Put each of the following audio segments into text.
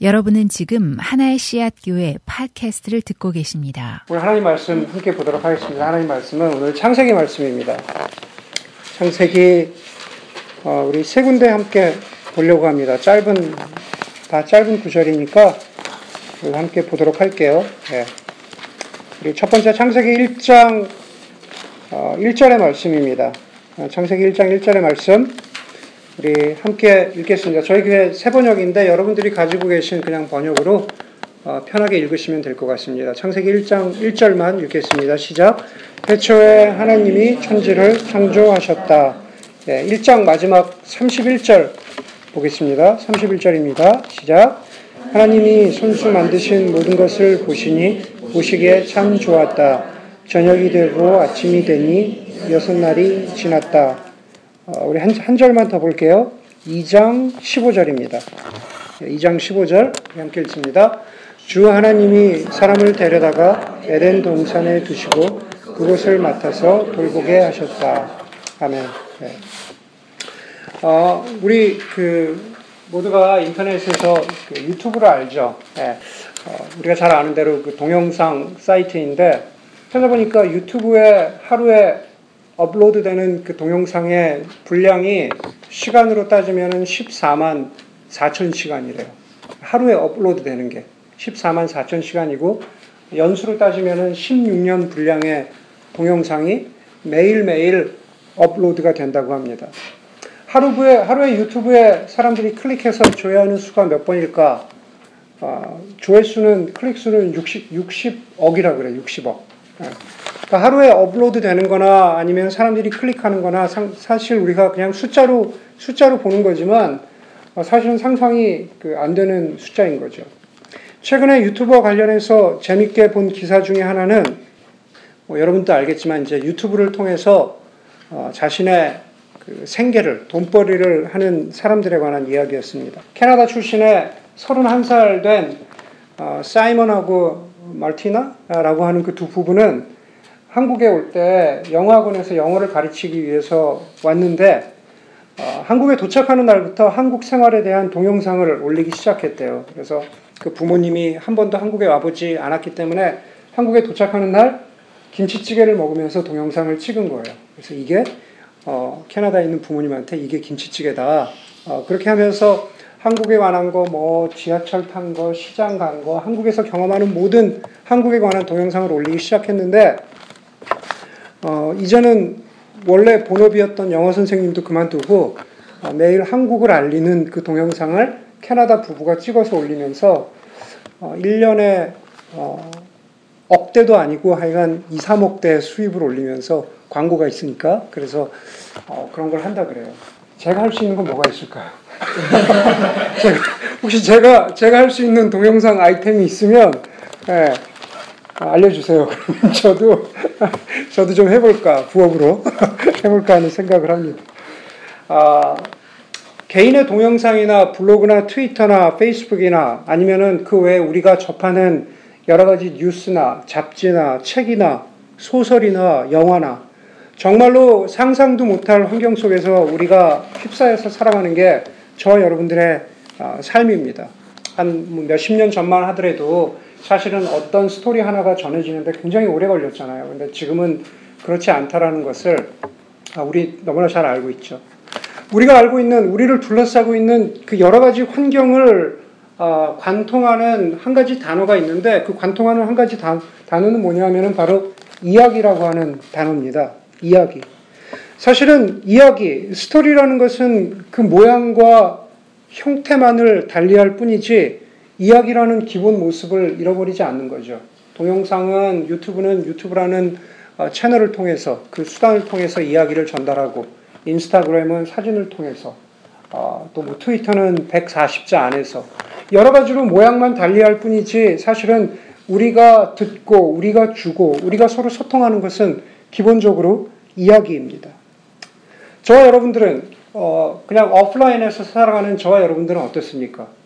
여러분은 지금 하나의 씨앗 교회 팟캐스트를 듣고 계십니다. 오늘 하나님 말씀 함께 보도록 하겠습니다. 하나님 말씀은 오늘 창세기 말씀입니다. 창세기 어, 우리 세 군데 함께 보려고 합니다. 짧은 다 짧은 구절이니까 함께 보도록 할게요. 네. 우리 첫 번째 창세기 1장 어, 1절의 말씀입니다. 어, 창세기 1장 1절의 말씀 우리 함께 읽겠습니다. 저희 교회 새 번역인데 여러분들이 가지고 계신 그냥 번역으로 어, 편하게 읽으시면 될 것 같습니다. 창세기 1장 1절만 읽겠습니다. 시작. 태초에 하나님이 천지를 창조하셨다. 네, 1장 마지막 31절 보겠습니다. 31절입니다. 시작. 하나님이 손수 만드신 모든 것을 보시니 보시기에 참 좋았다. 저녁이 되고 아침이 되니 여섯 날이 지났다. 어, 우리 한, 한 절만 더 볼게요. 2장 15절입니다. 2장 15절 함께 읽습니다. 주 하나님이 사람을 데려다가 에덴 동산에 두시고 그곳을 맡아서 돌보게 하셨다. 아멘. 네. 어, 우리 그 모두가 인터넷에서 그 유튜브를 알죠. 네. 어, 우리가 잘 아는 대로 그 동영상 사이트인데 찾아보니까 유튜브에 하루에 업로드되는 그 동영상의 분량이 시간으로 따지면 14만 4천 시간이래요. 하루에 업로드 되는 게 14만 4천 시간이고 연수로 따지면 16년 분량의 동영상이 매일매일 업로드가 된다고 합니다. 하루에, 하루에 유튜브에 사람들이 클릭해서 조회하는 수가 몇 번일까? 어, 조회수는, 클릭수는 60, 60억이라고 그래요, 60억. 네. 그러니까 하루에 업로드 되는 거나 아니면 사람들이 클릭하는 거나 사실 우리가 그냥 숫자로, 숫자로 보는 거지만 어, 사실은 상상이 그 안 되는 숫자인 거죠. 최근에 유튜버 관련해서 재밌게 본 기사 중에 하나는 뭐 여러분도 알겠지만 이제 유튜브를 통해서 어, 자신의 그 생계를 돈벌이를 하는 사람들에 관한 이야기였습니다. 캐나다 출신의 31살 된 어, 사이먼하고 마티나라고 하는 그 두 부부는 한국에 올 때 영어학원에서 영어를 가르치기 위해서 왔는데 어, 한국에 도착하는 날부터 한국 생활에 대한 동영상을 올리기 시작했대요. 그래서 그 부모님이 한 번도 한국에 와보지 않았기 때문에 한국에 도착하는 날 김치찌개를 먹으면서 동영상을 찍은 거예요. 그래서 이게 어, 캐나다에 있는 부모님한테 이게 김치찌개다. 어, 그렇게 하면서 한국에 관한 거, 뭐 지하철 탄 거, 시장 간 거, 한국에서 경험하는 모든 한국에 관한 동영상을 올리기 시작했는데 어, 이제는 원래 본업이었던 영어 선생님도 그만두고 어, 매일 한국을 알리는 그 동영상을 캐나다 부부가 찍어서 올리면서 어, 1년에 어, 억대도 아니고 하여간 2, 3억대 수입을 올리면서 광고가 있으니까 그래서 어, 그런 걸 한다 그래요. 제가 할 수 있는 건 뭐가 있을까요? 제가, 혹시 제가 제가 할 수 있는 동영상 아이템이 있으면 예, 알려주세요. 그러면 저도, 저도 좀 해볼까, 부업으로 해볼까 하는 생각을 합니다. 아, 개인의 동영상이나 블로그나 트위터나 페이스북이나 아니면은 그 외에 우리가 접하는 여러 가지 뉴스나 잡지나 책이나 소설이나 영화나 정말로 상상도 못할 환경 속에서 우리가 휩싸여서 살아가는 게 저와 여러분들의 아, 삶입니다. 한뭐 몇십 년 전만 하더라도 사실은 어떤 스토리 하나가 전해지는데 굉장히 오래 걸렸잖아요. 근데 지금은 그렇지 않다라는 것을 아, 우리 너무나 잘 알고 있죠. 우리가 알고 있는 우리를 둘러싸고 있는 그 여러 가지 환경을 어, 관통하는 한 가지 단어가 있는데 그 관통하는 한 가지 단, 단어는 뭐냐면은 바로 이야기라고 하는 단어입니다. 이야기. 사실은 이야기, 스토리라는 것은 그 모양과 형태만을 달리할 뿐이지 이야기라는 기본 모습을 잃어버리지 않는 거죠. 동영상은 유튜브는 유튜브라는 어, 채널을 통해서 그 수단을 통해서 이야기를 전달하고 인스타그램은 사진을 통해서 어, 또뭐 트위터는 140자 안에서 여러 가지로 모양만 달리할 뿐이지 사실은 우리가 듣고 우리가 주고 우리가 서로 소통하는 것은 기본적으로 이야기입니다. 저와 여러분들은 어, 그냥 오프라인에서 살아가는 저와 여러분들은 어떻습니까?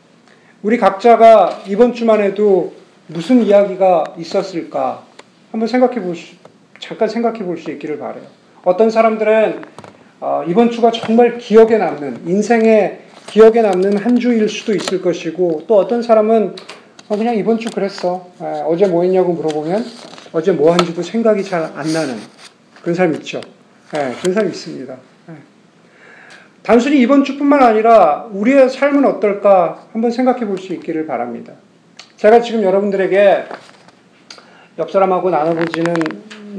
우리 각자가 이번 주만 해도 무슨 이야기가 있었을까 한번 생각해 볼 수, 잠깐 생각해 볼 수 있기를 바래요. 어떤 사람들은 어, 이번 주가 정말 기억에 남는 인생의 기억에 남는 한 주일 수도 있을 것이고 또 어떤 사람은 어, 그냥 이번 주 그랬어. 에, 어제 뭐 했냐고 물어보면 어제 뭐 한지도 생각이 잘 안 나는 그런 사람 있죠. 에, 그런 사람 있습니다. 에. 단순히 이번 주뿐만 아니라 우리의 삶은 어떨까 한번 생각해 볼 수 있기를 바랍니다. 제가 지금 여러분들에게 옆 사람하고 나눠보지는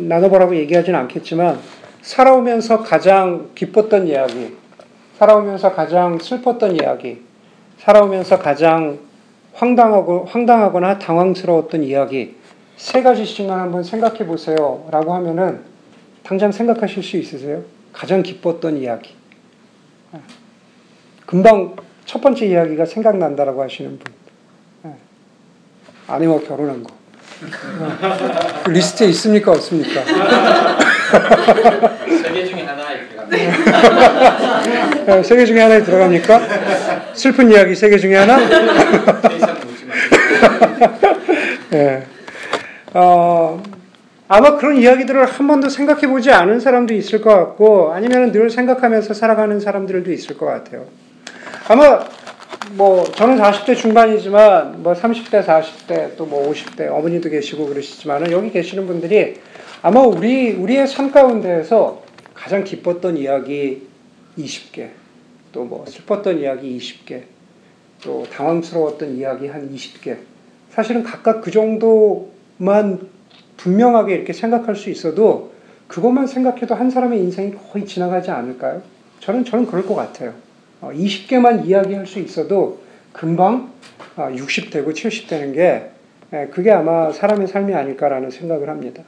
나눠보라고 얘기하지는 않겠지만 살아오면서 가장 기뻤던 이야기, 살아오면서 가장 슬펐던 이야기, 살아오면서 가장 황당하고 황당하거나 당황스러웠던 이야기 세 가지씩만 한번 생각해 보세요라고 하면은 당장 생각하실 수 있으세요? 가장 기뻤던 이야기. 금방 첫 번째 이야기가 생각난다라고 하시는 분. 아니면 결혼한 거. 그 리스트에 있습니까? 없습니까? 세개 중에 하나에 들어갑니다. 세개 중에 하나에 들어갑니까? 슬픈 이야기 세 개 중에 하나? 네. 어, 아마 그런 이야기들을 한 번도 생각해 보지 않은 사람도 있을 것 같고, 아니면 늘 생각하면서 살아가는 사람들도 있을 것 같아요. 아마 뭐 저는 40대 중반이지만 뭐 30대, 40대 또 뭐 50대 어머니도 계시고 그러시지만은 여기 계시는 분들이 아마 우리 우리의 삶 가운데에서 가장 기뻤던 이야기 20개, 또 뭐 슬펐던 이야기 20개, 또 당황스러웠던 이야기 한 20개. 사실은 각각 그 정도만 분명하게 이렇게 생각할 수 있어도 그것만 생각해도 한 사람의 인생이 거의 지나가지 않을까요? 저는 저는 그럴 것 같아요. 20개만 어, 이야기할 수 있어도 금방 60 아, 되고 70 되는 게 그게 아마 사람의 삶이 아닐까라는 생각을 합니다.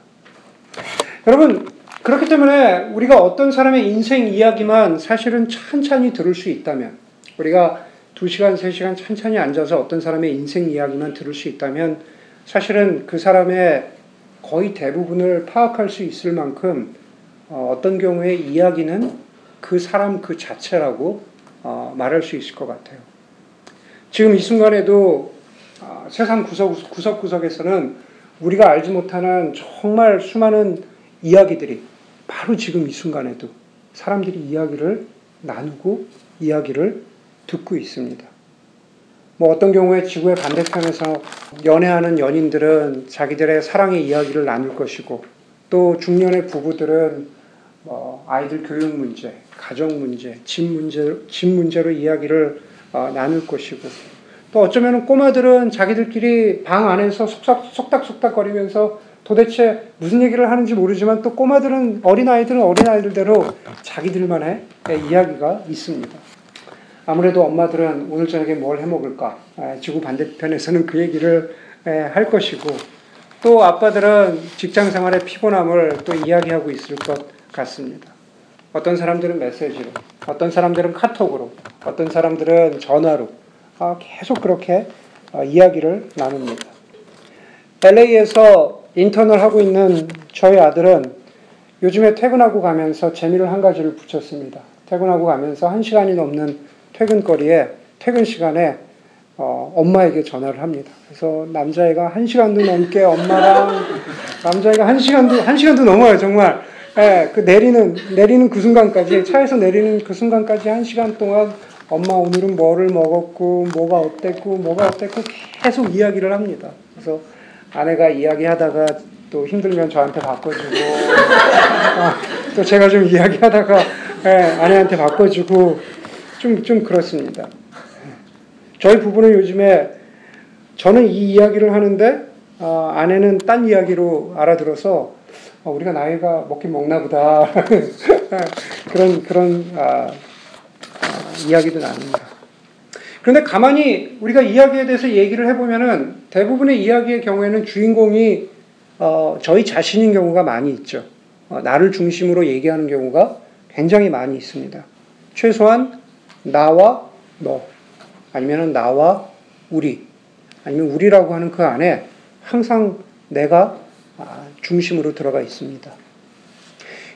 여러분 그렇기 때문에 우리가 어떤 사람의 인생 이야기만 사실은 찬찬히 들을 수 있다면 우리가 2시간, 3시간 찬찬히 앉아서 어떤 사람의 인생 이야기만 들을 수 있다면 사실은 그 사람의 거의 대부분을 파악할 수 있을 만큼 어, 어떤 경우에 이야기는 그 사람 그 자체라고 어, 말할 수 있을 것 같아요. 지금 이 순간에도 어, 세상 구석, 구석구석에서는 우리가 알지 못하는 정말 수많은 이야기들이 바로 지금 이 순간에도 사람들이 이야기를 나누고 이야기를 듣고 있습니다. 뭐 어떤 경우에 지구의 반대편에서 연애하는 연인들은 자기들의 사랑의 이야기를 나눌 것이고 또 중년의 부부들은 뭐 아이들 교육 문제, 가정 문제, 집 문제, 집 문제로 이야기를 어, 나눌 것이고 또 어쩌면 꼬마들은 자기들끼리 방 안에서 속삭, 속닥속닥거리면서 도대체 무슨 얘기를 하는지 모르지만 또 꼬마들은 어린아이들은 어린아이들대로 자기들만의 이야기가 있습니다. 아무래도 엄마들은 오늘 저녁에 뭘 해 먹을까? 지구 반대편에서는 그 얘기를 할 것이고 또 아빠들은 직장 생활의 피곤함을 또 이야기하고 있을 것 같습니다. 어떤 사람들은 메시지로, 어떤 사람들은 카톡으로, 어떤 사람들은 전화로 아, 계속 그렇게 어, 이야기를 나눕니다. LA에서 인턴을 하고 있는 저희 아들은 요즘에 퇴근하고 가면서 재미를 한 가지를 붙였습니다. 퇴근하고 가면서 한 시간이 넘는 퇴근거리에 퇴근 시간에 어, 엄마에게 전화를 합니다. 그래서 남자애가 한 시간도 넘게 엄마랑 남자애가 한 시간도 한 시간도 넘어요 정말. 예, 그 내리는 내리는 그 순간까지 차에서 내리는 그 순간까지 한 시간 동안 엄마 오늘은 뭐를 먹었고 뭐가 어땠고 뭐가 어땠고 계속 이야기를 합니다. 그래서 아내가 이야기하다가 또 힘들면 저한테 바꿔주고 아, 또 제가 좀 이야기하다가 예, 아내한테 바꿔주고 좀 좀 그렇습니다. 저희 부부는 요즘에 저는 이 이야기를 하는데 어, 아내는 딴 이야기로 알아들어서 어, 우리가 나이가 먹긴 먹나 보다. 그런, 그런, 아, 아, 이야기도 나눕니다. 그런데 가만히 우리가 이야기에 대해서 얘기를 해보면은 대부분의 이야기의 경우에는 주인공이 어, 저희 자신인 경우가 많이 있죠. 어, 나를 중심으로 얘기하는 경우가 굉장히 많이 있습니다. 최소한 나와 너, 아니면 나와 우리, 아니면 우리라고 하는 그 안에 항상 내가 아, 중심으로 들어가 있습니다.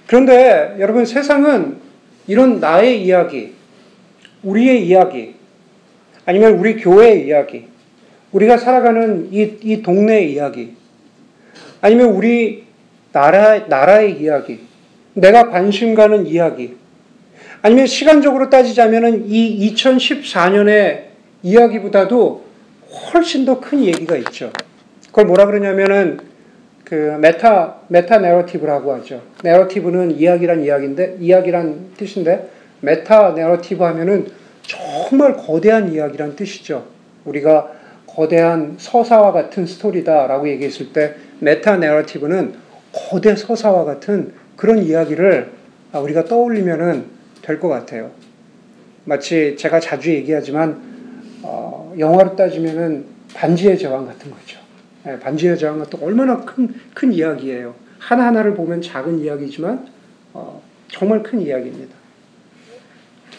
그런데 여러분 세상은 이런 나의 이야기, 우리의 이야기, 아니면 우리 교회의 이야기, 우리가 살아가는 이, 이 동네의 이야기, 아니면 우리 나라, 나라의 이야기, 내가 관심 가는 이야기, 아니면 시간적으로 따지자면은 이 2014년의 이야기보다도 훨씬 더 큰 얘기가 있죠. 그걸 뭐라 그러냐면은 그 meta meta narrative라고 하죠. narrative는 이야기란 이야기인데 이야기란 뜻인데 meta narrative 하면은 정말 거대한 이야기란 뜻이죠. 우리가 거대한 서사와 같은 스토리다라고 얘기했을 때 meta narrative는 거대 서사와 같은 그런 이야기를 우리가 떠올리면은 될 것 같아요. 마치 제가 자주 얘기하지만 어, 영화로 따지면은 반지의 제왕 같은 거죠. 네, 반지의 제왕 같은 얼마나 큰, 큰 이야기예요. 하나하나를 보면 작은 이야기지만 어, 정말 큰 이야기입니다.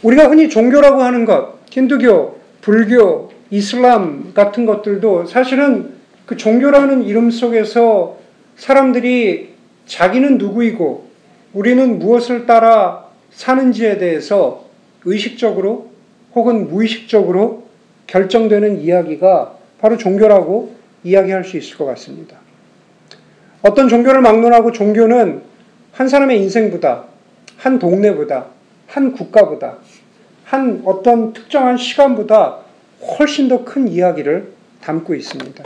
우리가 흔히 종교라고 하는 것, 힌두교, 불교, 이슬람 같은 것들도 사실은 그 종교라는 이름 속에서 사람들이 자기는 누구이고 우리는 무엇을 따라 사는지에 대해서 의식적으로 혹은 무의식적으로 결정되는 이야기가 바로 종교라고 이야기할 수 있을 것 같습니다. 어떤 종교를 막론하고 종교는 한 사람의 인생보다, 한 동네보다, 한 국가보다, 한 어떤 특정한 시간보다 훨씬 더 큰 이야기를 담고 있습니다.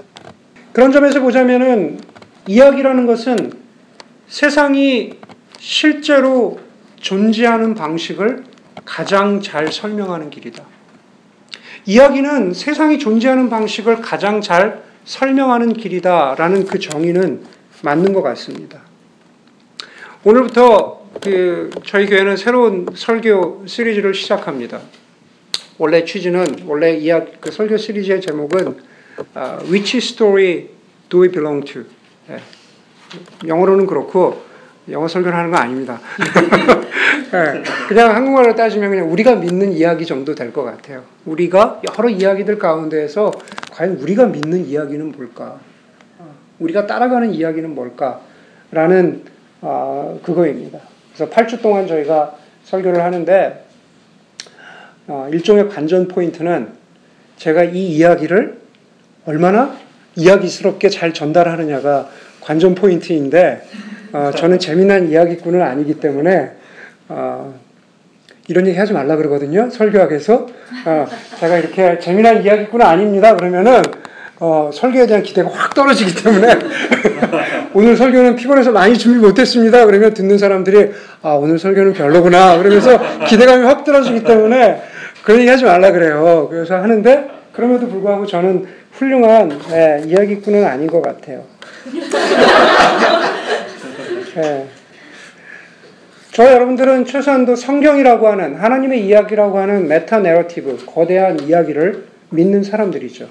그런 점에서 보자면은 이야기라는 것은 세상이 실제로 존재하는 방식을 가장 잘 설명하는 길이다. 이야기는 세상이 존재하는 방식을 가장 잘 설명하는 길이다라는 그 정의는 맞는 것 같습니다. 오늘부터 그 저희 교회는 새로운 설교 시리즈를 시작합니다. 원래 취지는 원래 이야기 그 설교 시리즈의 제목은 uh, Which Story Do We Belong To? 네. 영어로는 그렇고 영어 설교를 하는 거 아닙니다. 네. 그냥 한국말로 따지면 그냥 우리가 믿는 이야기 정도 될 것 같아요. 우리가 여러 이야기들 가운데에서 과연 우리가 믿는 이야기는 뭘까? 우리가 따라가는 이야기는 뭘까?라는 어, 그거입니다. 그래서 8주 동안 저희가 설교를 하는데 어, 일종의 관전 포인트는 제가 이 이야기를 얼마나 이야기스럽게 잘 전달하느냐가 관전 포인트인데 어, 저는 재미난 이야기꾼은 아니기 때문에 어, 이런 얘기 하지 말라 그러거든요. 설교학에서 어, 제가 이렇게 재미난 이야기꾼은 아닙니다. 그러면은 어, 설교에 대한 기대가 확 떨어지기 때문에 오늘 설교는 피곤해서 많이 준비 못했습니다. 그러면 듣는 사람들이 아 오늘 설교는 별로구나 그러면서 기대감이 확 떨어지기 때문에 그런 얘기 하지 말라 그래요. 그래서 하는데 그럼에도 불구하고 저는 훌륭한 네, 이야기꾼은 아닌 것 같아요. 네. 저 여러분들은 최소한도 성경이라고 하는 하나님의 이야기라고 하는 메타 내러티브 거대한 이야기를 믿는 사람들이죠.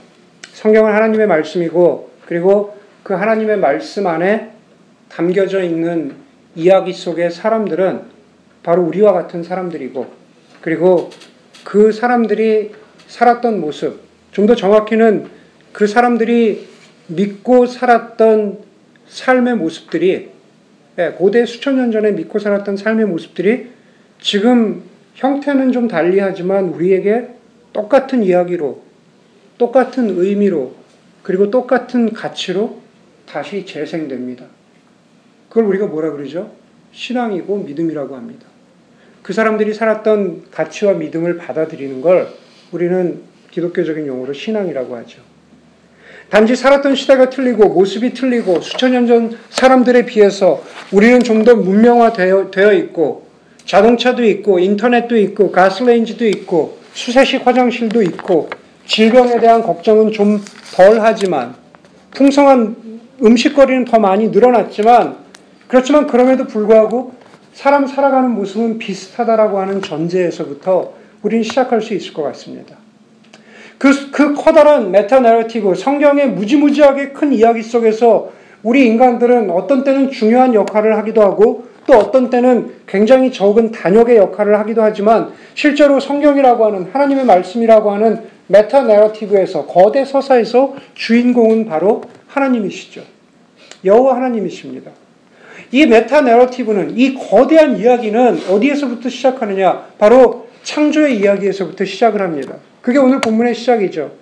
성경은 하나님의 말씀이고 그리고 그 하나님의 말씀 안에 담겨져 있는 이야기 속의 사람들은 바로 우리와 같은 사람들이고 그리고 그 사람들이 살았던 모습, 좀 더 정확히는 그 사람들이 믿고 살았던 삶의 모습들이 예, 고대 수천 년 전에 믿고 살았던 삶의 모습들이 지금 형태는 좀 달리하지만 우리에게 똑같은 이야기로, 똑같은 의미로, 그리고 똑같은 가치로 다시 재생됩니다. 그걸 우리가 뭐라 그러죠? 신앙이고 믿음이라고 합니다. 그 사람들이 살았던 가치와 믿음을 받아들이는 걸 우리는 기독교적인 용어로 신앙이라고 하죠. 단지 살았던 시대가 틀리고 모습이 틀리고 수천 년 전 사람들에 비해서 우리는 좀 더 문명화되어 있고 자동차도 있고 인터넷도 있고 가스레인지도 있고 수세식 화장실도 있고 질병에 대한 걱정은 좀 덜 하지만 풍성한 음식거리는 더 많이 늘어났지만 그렇지만 그럼에도 불구하고 사람 살아가는 모습은 비슷하다라고 하는 전제에서부터 우리는 시작할 수 있을 것 같습니다. 그, 그 커다란 meta narrative, 성경의 무지무지하게 큰 이야기 속에서 우리 인간들은 어떤 때는 중요한 역할을 하기도 하고 또 어떤 때는 굉장히 적은 단역의 역할을 하기도 하지만 실제로 성경이라고 하는 하나님의 말씀이라고 하는 meta narrative에서 거대 서사에서 주인공은 바로 하나님이시죠. 여호와 하나님이십니다. 이 meta narrative는 이 거대한 이야기는 어디에서부터 시작하느냐? 바로 창조의 이야기에서부터 시작을 합니다. 그게 오늘 본문의 시작이죠.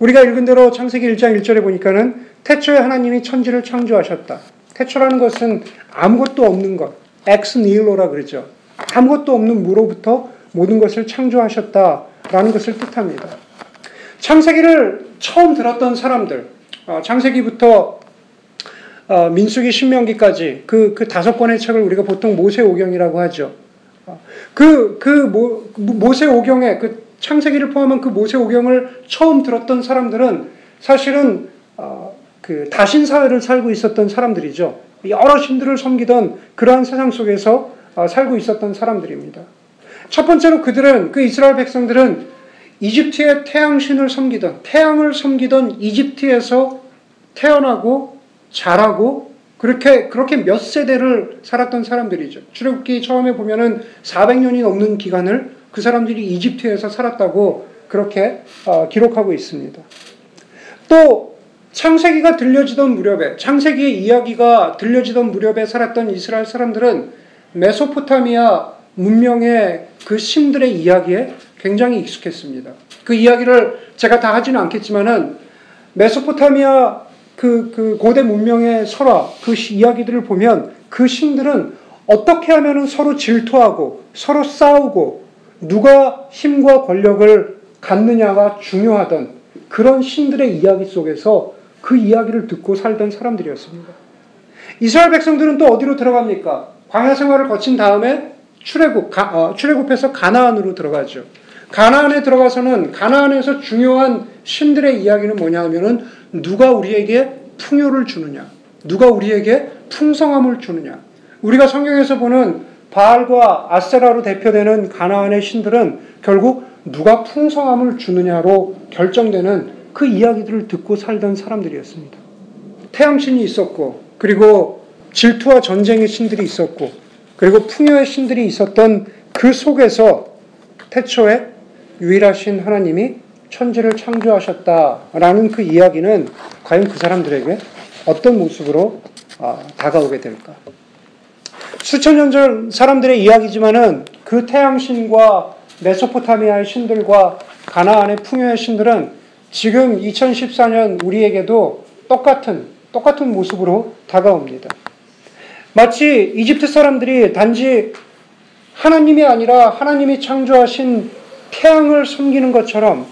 우리가 읽은 대로 창세기 1장 1절에 보니까는 태초에 하나님이 천지를 창조하셨다. 태초라는 것은 아무것도 없는 것, ex nihilo라 그러죠. 아무것도 없는 무로부터 모든 것을 창조하셨다라는 것을 뜻합니다. 창세기를 처음 들었던 사람들, 어, 창세기부터 어, 민수기 신명기까지 그, 그 다섯 권의 책을 우리가 보통 모세오경이라고 하죠. 어, 그, 그 모, 모세오경에 그 창세기를 포함한 그 모세 오경을 처음 들었던 사람들은 사실은 그 다신 사회를 살고 있었던 사람들이죠. 여러 신들을 섬기던 그러한 세상 속에서 살고 있었던 사람들입니다. 첫 번째로 그들은 그 이스라엘 백성들은 이집트의 태양신을 섬기던 태양을 섬기던 이집트에서 태어나고 자라고 그렇게 그렇게 몇 세대를 살았던 사람들이죠. 출애굽기 처음에 보면은 400년이 넘는 기간을 그 사람들이 이집트에서 살았다고 그렇게 어, 기록하고 있습니다. 또 창세기가 들려지던 무렵에 창세기의 이야기가 들려지던 무렵에 살았던 이스라엘 사람들은 메소포타미아 문명의 그 신들의 이야기에 굉장히 익숙했습니다. 그 이야기를 제가 다 하지는 않겠지만은 메소포타미아 그, 그 고대 문명의 설화, 그 이야기들을 보면 그 신들은 어떻게 하면 서로 질투하고 서로 싸우고 누가 힘과 권력을 갖느냐가 중요하던 그런 신들의 이야기 속에서 그 이야기를 듣고 살던 사람들이었습니다. 이스라엘 백성들은 또 어디로 들어갑니까? 광야 생활을 거친 다음에 출애굽, 가, 어, 출애굽해서 가나안으로 들어가죠. 가나안에 들어가서는 가나안에서 중요한 신들의 이야기는 뭐냐 하면은 누가 우리에게 풍요를 주느냐, 누가 우리에게 풍성함을 주느냐. 우리가 성경에서 보는 바알과 아세라로 대표되는 가나안의 신들은 결국 누가 풍성함을 주느냐로 결정되는 그 이야기들을 듣고 살던 사람들이었습니다. 태양신이 있었고, 그리고 질투와 전쟁의 신들이 있었고, 그리고 풍요의 신들이 있었던 그 속에서 태초에 유일하신 하나님이 천지를 창조하셨다라는 그 이야기는 과연 그 사람들에게 어떤 모습으로 어, 다가오게 될까? 수천 년 전 사람들의 이야기지만은 그 태양신과 메소포타미아의 신들과 가나안의 풍요의 신들은 지금 2014년 우리에게도 똑같은 똑같은 모습으로 다가옵니다. 마치 이집트 사람들이 단지 하나님이 아니라 하나님이 창조하신 태양을 섬기는 것처럼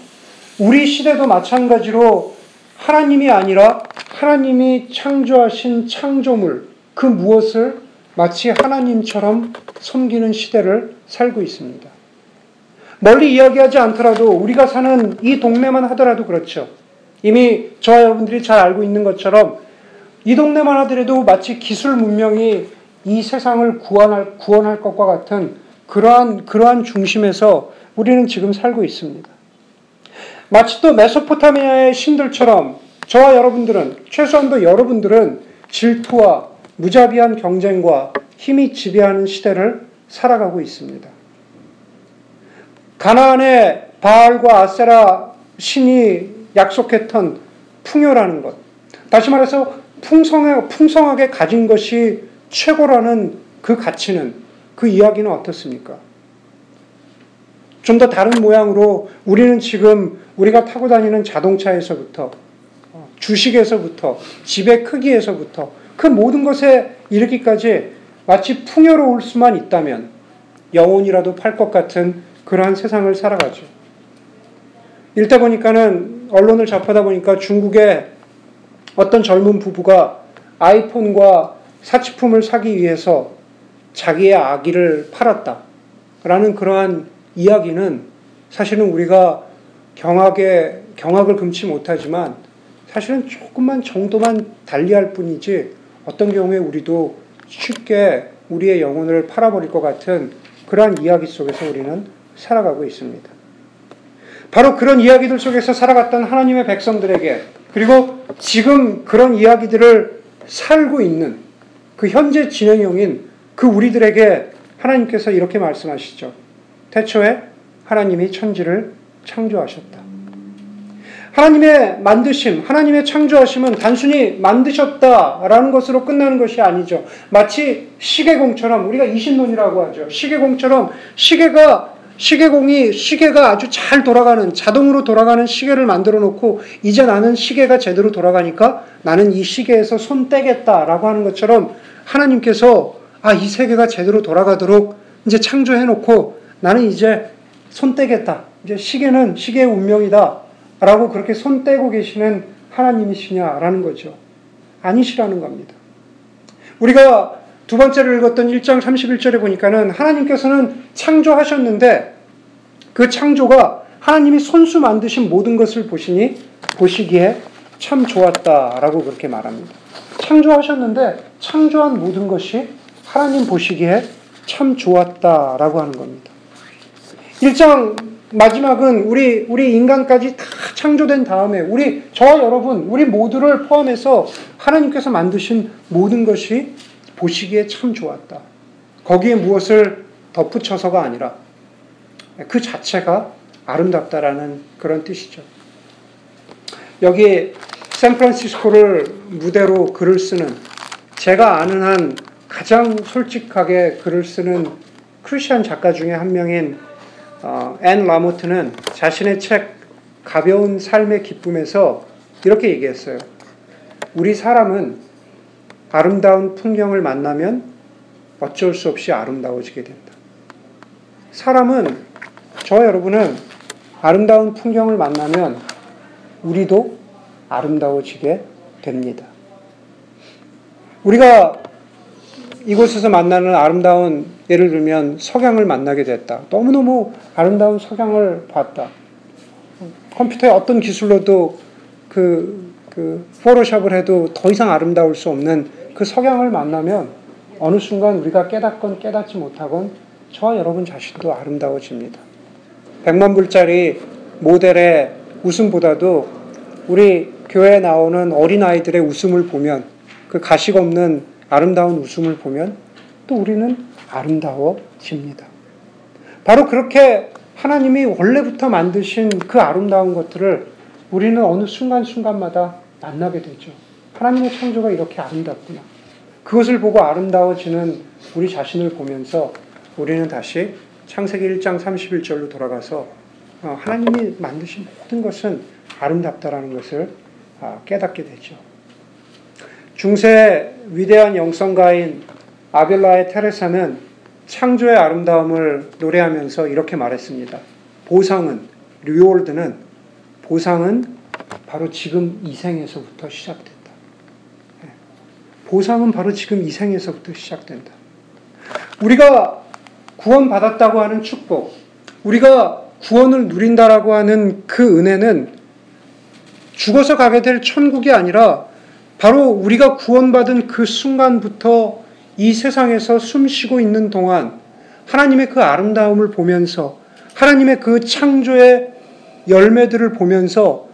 우리 시대도 마찬가지로 하나님이 아니라 하나님이 창조하신 창조물 그 무엇을 마치 하나님처럼 섬기는 시대를 살고 있습니다. 멀리 이야기하지 않더라도 우리가 사는 이 동네만 하더라도 그렇죠. 이미 저와 여러분들이 잘 알고 있는 것처럼 이 동네만 하더라도 마치 기술 문명이 이 세상을 구원할, 구원할 것과 같은 그러한, 그러한 중심에서 우리는 지금 살고 있습니다. 마치 또 메소포타미아의 신들처럼 저와 여러분들은, 최소한도 여러분들은 질투와 무자비한 경쟁과 힘이 지배하는 시대를 살아가고 있습니다. 가나안의 바알과 아세라 신이 약속했던 풍요라는 것. 다시 말해서 풍성하, 풍성하게 가진 것이 최고라는 그 가치는 그 이야기는 어떻습니까? 좀 더 다른 모양으로 우리는 지금 우리가 타고 다니는 자동차에서부터 어, 주식에서부터 집의 크기에서부터 그 모든 것에 이르기까지 마치 풍요로울 수만 있다면 영혼이라도 팔 것 같은 그러한 세상을 살아가죠. 일때 보니까는 언론을 접하다 보니까 중국의 어떤 젊은 부부가 아이폰과 사치품을 사기 위해서 자기의 아기를 팔았다. 라는 그러한 이야기는 사실은 우리가 경악에, 경악을 금치 못하지만 사실은 조금만 정도만 달리할 뿐이지 어떤 경우에 우리도 쉽게 우리의 영혼을 팔아버릴 것 같은 그러한 이야기 속에서 우리는 살아가고 있습니다. 바로 그런 이야기들 속에서 살아갔던 하나님의 백성들에게 그리고 지금 그런 이야기들을 살고 있는 그 현재 진행형인 그 우리들에게 하나님께서 이렇게 말씀하시죠. 태초에 하나님이 천지를 창조하셨다. 하나님의 만드심, 하나님의 창조하심은 단순히 만드셨다라는 것으로 끝나는 것이 아니죠. 마치 시계공처럼 우리가 이신론이라고 하죠. 시계공처럼 시계가 시계공이 시계가 아주 잘 돌아가는 자동으로 돌아가는 시계를 만들어 놓고 이제 나는 시계가 제대로 돌아가니까 나는 이 시계에서 손 떼겠다라고 하는 것처럼 하나님께서 아 이 세계가 제대로 돌아가도록 이제 창조해 놓고 나는 이제 손 떼겠다. 이제 시계는 시계의 운명이다. 라고 그렇게 손 떼고 계시는 하나님이시냐라는 거죠. 아니시라는 겁니다. 우리가 두 번째로 읽었던 1장 31절에 보니까는 하나님께서는 창조하셨는데 그 창조가 하나님이 손수 만드신 모든 것을 보시니 보시기에 참 좋았다라고 그렇게 말합니다. 창조하셨는데 창조한 모든 것이 하나님 보시기에 참 좋았다라고 하는 겁니다. 1장 마지막은 우리 우리 인간까지 다 창조된 다음에 우리 저와 여러분 우리 모두를 포함해서 하나님께서 만드신 모든 것이 보시기에 참 좋았다. 거기에 무엇을 덧붙여서가 아니라 그 자체가 아름답다라는 그런 뜻이죠. 여기 샌프란시스코를 무대로 글을 쓰는 제가 아는 한 가장 솔직하게 글을 쓰는 크리스천 작가 중에 한 명인 어, 앤 라모트는 자신의 책 가벼운 삶의 기쁨에서 이렇게 얘기했어요. 우리 사람은 아름다운 풍경을 만나면 어쩔 수 없이 아름다워지게 된다. 사람은 저 여러분은 아름다운 풍경을 만나면 우리도 아름다워지게 됩니다. 우리가 이곳에서 만나는 아름다운 예를 들면 석양을 만나게 됐다. 너무너무 아름다운 석양을 봤다. 컴퓨터의 어떤 기술로도 그, 그, 포토샵을 해도 더 이상 아름다울 수 없는 그 석양을 만나면 어느 순간 우리가 깨닫건 깨닫지 못하건 저와 여러분 자신도 아름다워집니다. 100만 불짜리 모델의 웃음보다도 우리 교회에 나오는 어린아이들의 웃음을 보면 그 가식 없는 아름다운 웃음을 보면 또 우리는 아름다워집니다. 바로 그렇게 하나님이 원래부터 만드신 그 아름다운 것들을 우리는 어느 순간순간마다 만나게 되죠. 하나님의 창조가 이렇게 아름답구나. 그것을 보고 아름다워지는 우리 자신을 보면서 우리는 다시 창세기 1장 31절로 돌아가서 어, 하나님이 만드신 모든 것은 아름답다라는 것을 아, 깨닫게 되죠. 중세 위대한 영성가인 아벨라의 테레사는 창조의 아름다움을 노래하면서 이렇게 말했습니다. 보상은, 리월드는, 보상은 바로 지금 이 생에서부터 시작된다. 예. 보상은 바로 지금 이 생에서부터 시작된다. 우리가 구원받았다고 하는 축복, 우리가 구원을 누린다라고 하는 그 은혜는 죽어서 가게 될 천국이 아니라 바로 우리가 구원받은 그 순간부터 이 세상에서 숨 쉬고 있는 동안 하나님의 그 아름다움을 보면서 하나님의 그 창조의 열매들을 보면서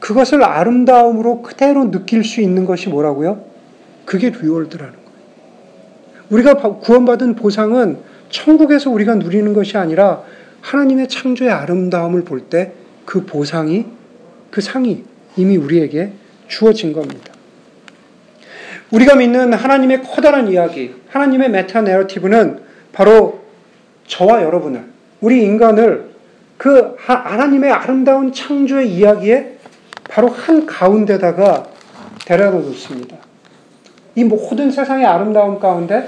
그것을 아름다움으로 그대로 느낄 수 있는 것이 뭐라고요? 그게 reward라는 거예요. 우리가 구원받은 보상은 천국에서 우리가 누리는 것이 아니라 하나님의 창조의 아름다움을 볼 때 그 보상이, 그 상이 이미 우리에게 주어진 겁니다. 우리가 믿는 하나님의 커다란 이야기, 하나님의 meta narrative는 바로 저와 여러분을, 우리 인간을 그 하나님의 아름다운 창조의 이야기에 바로 한 가운데다가 데려다 놓습니다. 이 모든 세상의 아름다움 가운데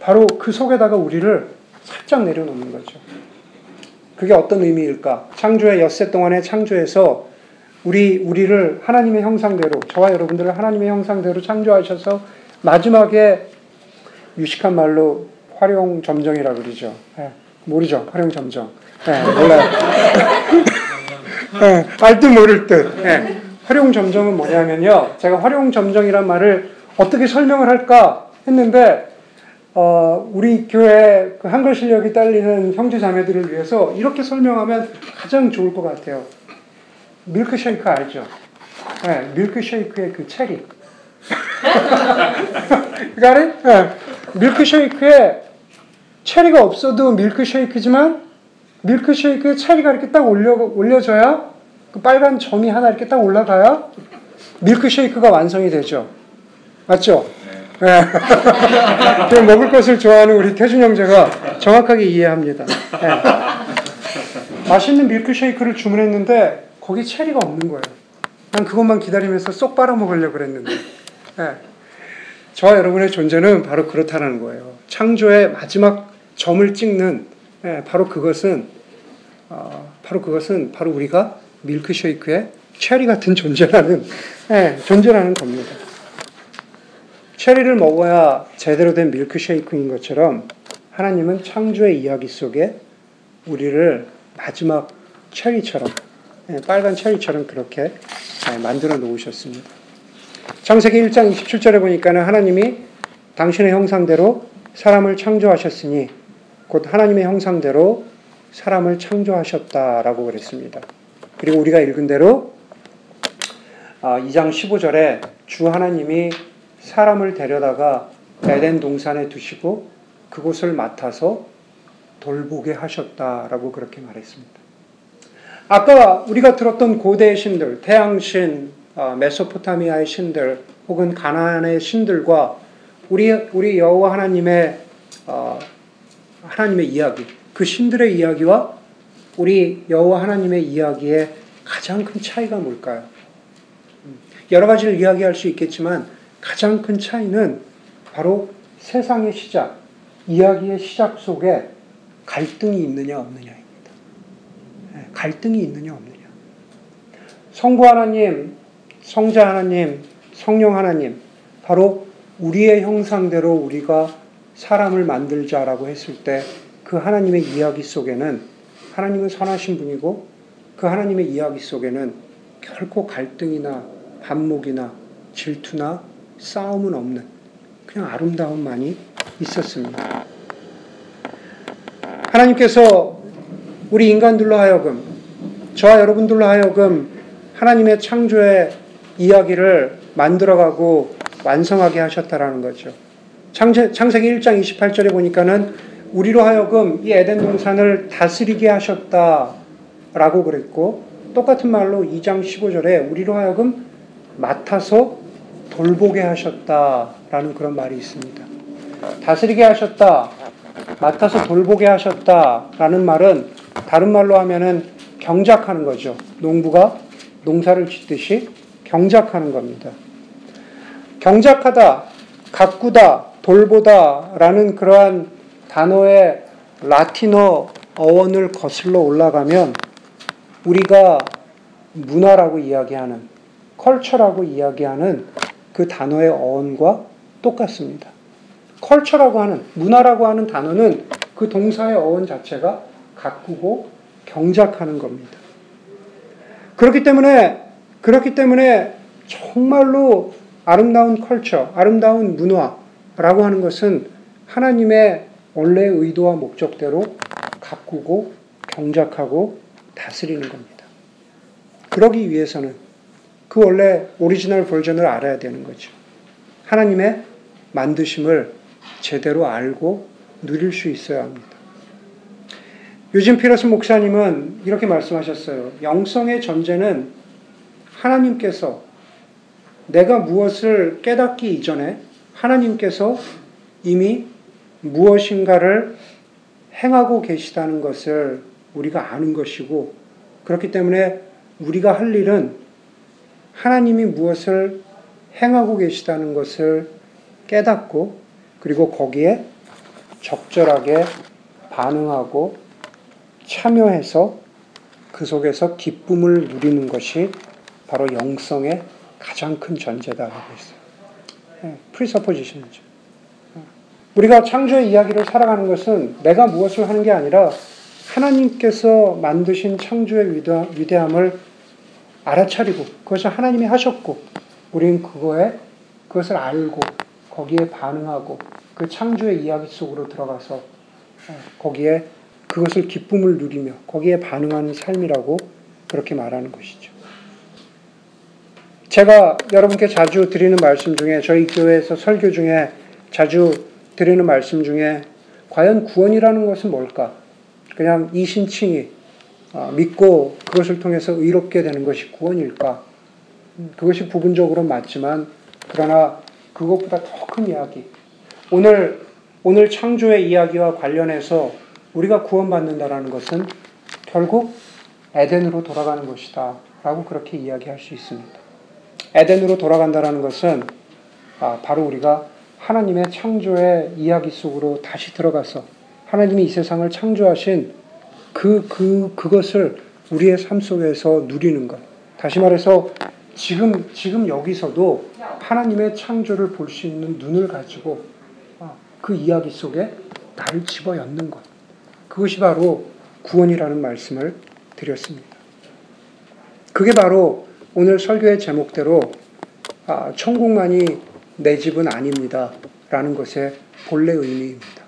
바로 그 속에다가 우리를 살짝 내려놓는 거죠. 그게 어떤 의미일까? 창조의 엿새 동안의 창조에서 우리 우리를 하나님의 형상대로 저와 여러분들을 하나님의 형상대로 창조하셔서 마지막에 유식한 말로 활용 점정이라 그러죠. 네, 모르죠. 활용 점정. 네, 몰라요. 네, 알듯 모를 듯. 네, 활용 점정은 뭐냐면요. 제가 활용 점정이란 말을 어떻게 설명을 할까 했는데 어, 우리 교회 그 한글 실력이 딸리는 형제 자매들을 위해서 이렇게 설명하면 가장 좋을 것 같아요. 밀크쉐이크 알죠? 네, 밀크쉐이크의 그 체리. got 네, 밀크쉐이크에 체리가 없어도 밀크쉐이크지만 밀크쉐이크에 체리가 이렇게 딱 올려, 올려져야 그 빨간 점이 하나 이렇게 딱 올라가야 밀크쉐이크가 완성이 되죠. 맞죠? 네. 네. 먹을 것을 좋아하는 우리 태준 형제가 정확하게 이해합니다. 네. 맛있는 밀크쉐이크를 주문했는데 거기 체리가 없는 거예요. 난 그것만 기다리면서 쏙 빨아먹으려고 그랬는데. 네. 저와 여러분의 존재는 바로 그렇다는 거예요. 창조의 마지막 점을 찍는 네, 바로 그것은 어, 바로 그것은 바로 우리가 밀크쉐이크의 체리 같은 존재라는, 네, 존재라는 겁니다. 체리를 먹어야 제대로 된 밀크쉐이크인 것처럼 하나님은 창조의 이야기 속에 우리를 마지막 체리처럼, 네, 빨간 체리처럼 그렇게 네, 만들어 놓으셨습니다. 창세기 1장 27절에 보니까는 하나님이 당신의 형상대로 사람을 창조하셨으니 곧 하나님의 형상대로 사람을 창조하셨다라고 그랬습니다. 그리고 우리가 읽은 대로 2장 아, 15절에 주 하나님이 사람을 데려다가 에덴 동산에 두시고 그곳을 맡아서 돌보게 하셨다라고 그렇게 말했습니다. 아까 우리가 들었던 고대의 신들, 태양신, 아, 메소포타미아의 신들, 혹은 가나안의 신들과 우리 우리 여호와 하나님의 어, 하나님의 이야기, 그 신들의 이야기와 우리 여호와 하나님의 이야기의 가장 큰 차이가 뭘까요? 음, 여러 가지를 이야기할 수 있겠지만 가장 큰 차이는 바로 세상의 시작, 이야기의 시작 속에 갈등이 있느냐. 네, 갈등이 있느냐 없느냐. 성부 하나님, 성자 하나님, 성령 하나님, 바로 우리의 형상대로 우리가 사람을 만들자라고 했을 때 그 하나님의 이야기 속에는 하나님은 선하신 분이고 그 하나님의 이야기 속에는 결코 갈등이나 반목이나 질투나 싸움은 없는 그냥 아름다움만이 있었습니다. 하나님께서 우리 인간들로 하여금 저와 여러분들로 하여금 하나님의 창조의 이야기를 만들어가고 완성하게 하셨다라는 거죠. 창세, 창세기 1장 28절에 보니까는 우리로 하여금 이 에덴 동산을 다스리게 하셨다라고 그랬고 똑같은 말로 2장 15절에 우리로 하여금 맡아서 돌보게 하셨다라는 그런 말이 있습니다. 다스리게 하셨다, 맡아서 돌보게 하셨다라는 말은 다른 말로 하면은 경작하는 거죠. 농부가 농사를 짓듯이 경작하는 겁니다. 경작하다, 가꾸다, 돌보다 라는 그러한 단어의 라틴어 어원을 거슬러 올라가면 우리가 문화라고 이야기하는, 컬처라고 이야기하는 그 단어의 어원과 똑같습니다. 컬처라고 하는, 문화라고 하는 단어는 그 동사의 어원 자체가 가꾸고 경작하는 겁니다. 그렇기 때문에, 그렇기 때문에 정말로 아름다운 컬처, 아름다운 문화라고 하는 것은 하나님의 원래의 의도와 목적대로 가꾸고 경작하고 다스리는 겁니다. 그러기 위해서는 그 원래 오리지널 버전을 알아야 되는 거죠. 하나님의 만드심을 제대로 알고 누릴 수 있어야 합니다. 유진 피터슨 목사님은 이렇게 말씀하셨어요. 영성의 전제는 하나님께서 내가 무엇을 깨닫기 이전에 하나님께서 이미 무엇인가를 행하고 계시다는 것을 우리가 아는 것이고, 그렇기 때문에 우리가 할 일은 하나님이 무엇을 행하고 계시다는 것을 깨닫고, 그리고 거기에 적절하게 반응하고 참여해서 그 속에서 기쁨을 누리는 것이 바로 영성의 가장 큰 전제다라고 했어요. 네, 프리서포지션이죠. 우리가 창조의 이야기를 살아가는 것은 내가 무엇을 하는 게 아니라 하나님께서 만드신 창조의 위대함을 알아차리고 그것을 하나님이 하셨고 우리는 그거에 그것을 알고 거기에 반응하고 그 창조의 이야기 속으로 들어가서 거기에 그것을 기쁨을 누리며 거기에 반응하는 삶이라고 그렇게 말하는 것이죠. 제가 여러분께 자주 드리는 말씀 중에 저희 교회에서 설교 중에 자주 드리는 말씀 중에 과연 구원이라는 것은 뭘까? 그냥 이 신칭이 어, 믿고 그것을 통해서 의롭게 되는 것이 구원일까? 음, 그것이 부분적으로 맞지만 그러나 그것보다 더 큰 이야기. 오늘 오늘 창조의 이야기와 관련해서 우리가 구원받는다라는 것은 결국 에덴으로 돌아가는 것이다 라고 그렇게 이야기할 수 있습니다. 에덴으로 돌아간다라는 것은 아, 바로 우리가 하나님의 창조의 이야기 속으로 다시 들어가서 하나님이 이 세상을 창조하신 그, 그, 그것을 우리의 삶 속에서 누리는 것. 다시 말해서 지금, 지금 여기서도 하나님의 창조를 볼 수 있는 눈을 가지고 어, 그 이야기 속에 나를 집어 였는 것. 그것이 바로 구원이라는 말씀을 드렸습니다. 그게 바로 오늘 설교의 제목대로 아, 천국만이 내 집은 아닙니다. 라는 것의 본래 의미입니다.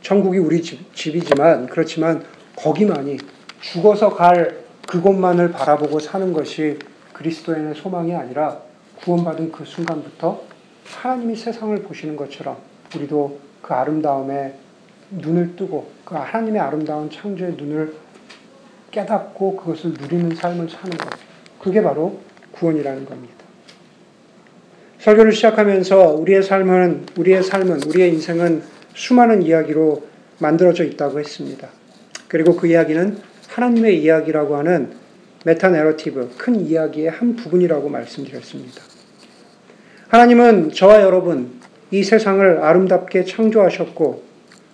천국이 우리 집, 집이지만 그렇지만 거기만이 죽어서 갈 그곳만을 바라보고 사는 것이 그리스도인의 소망이 아니라 구원받은 그 순간부터 하나님이 세상을 보시는 것처럼 우리도 그 아름다움에 눈을 뜨고 그 하나님의 아름다운 창조의 눈을 깨닫고 그것을 누리는 삶을 사는 것. 그게 바로 구원이라는 겁니다. 설교를 시작하면서 우리의 삶은, 우리의 삶은, 우리의 인생은 수많은 이야기로 만들어져 있다고 했습니다. 그리고 그 이야기는 하나님의 이야기라고 하는 메타 내러티브, 큰 이야기의 한 부분이라고 말씀드렸습니다. 하나님은 저와 여러분, 이 세상을 아름답게 창조하셨고,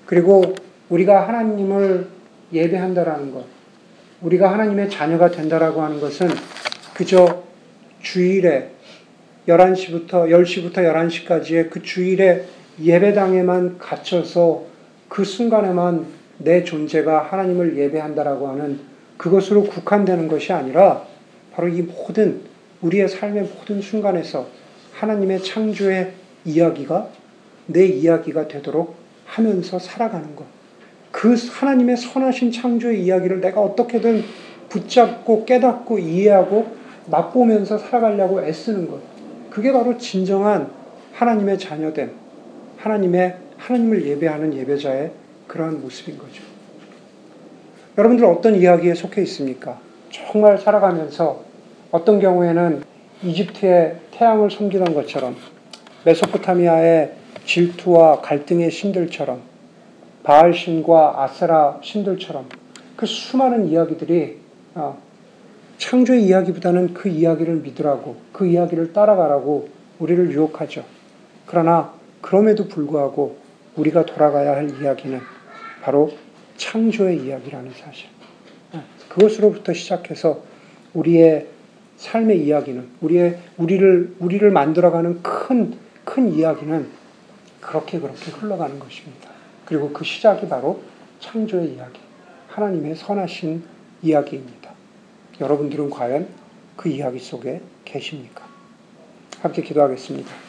그리고 우리가 하나님을 예배한다라는 것, 우리가 하나님의 자녀가 된다라고 하는 것은 그저 주일에 11시부터 10시부터 11시까지의 그 주일에 예배당에만 갇혀서 그 순간에만 내 존재가 하나님을 예배한다라고 하는 그것으로 국한되는 것이 아니라 바로 이 모든 우리의 삶의 모든 순간에서 하나님의 창조의 이야기가 내 이야기가 되도록 하면서 살아가는 것. 그 하나님의 선하신 창조의 이야기를 내가 어떻게든 붙잡고 깨닫고 이해하고 맛보면서 살아가려고 애쓰는 것. 그게 바로 진정한 하나님의 자녀됨, 하나님의 하나님을 예배하는 예배자의 그러한 모습인 거죠. 여러분들 어떤 이야기에 속해 있습니까? 정말 살아가면서 어떤 경우에는 이집트의 태양을 섬기던 것처럼 메소포타미아의 질투와 갈등의 신들처럼 바알 신과 아세라 신들처럼 그 수많은 이야기들이 어, 창조의 이야기보다는 그 이야기를 믿으라고 그 이야기를 따라가라고 우리를 유혹하죠. 그러나 그럼에도 불구하고 우리가 돌아가야 할 이야기는 바로 창조의 이야기라는 사실. 네, 그것으로부터 시작해서 우리의 삶의 이야기는 우리의 우리를 우리를 만들어가는 큰 큰 이야기는 그렇게 그렇게 흘러가는 것입니다. 그리고 그 시작이 바로 창조의 이야기, 하나님의 선하신 이야기입니다. 여러분들은 과연 그 이야기 속에 계십니까? 함께 기도하겠습니다.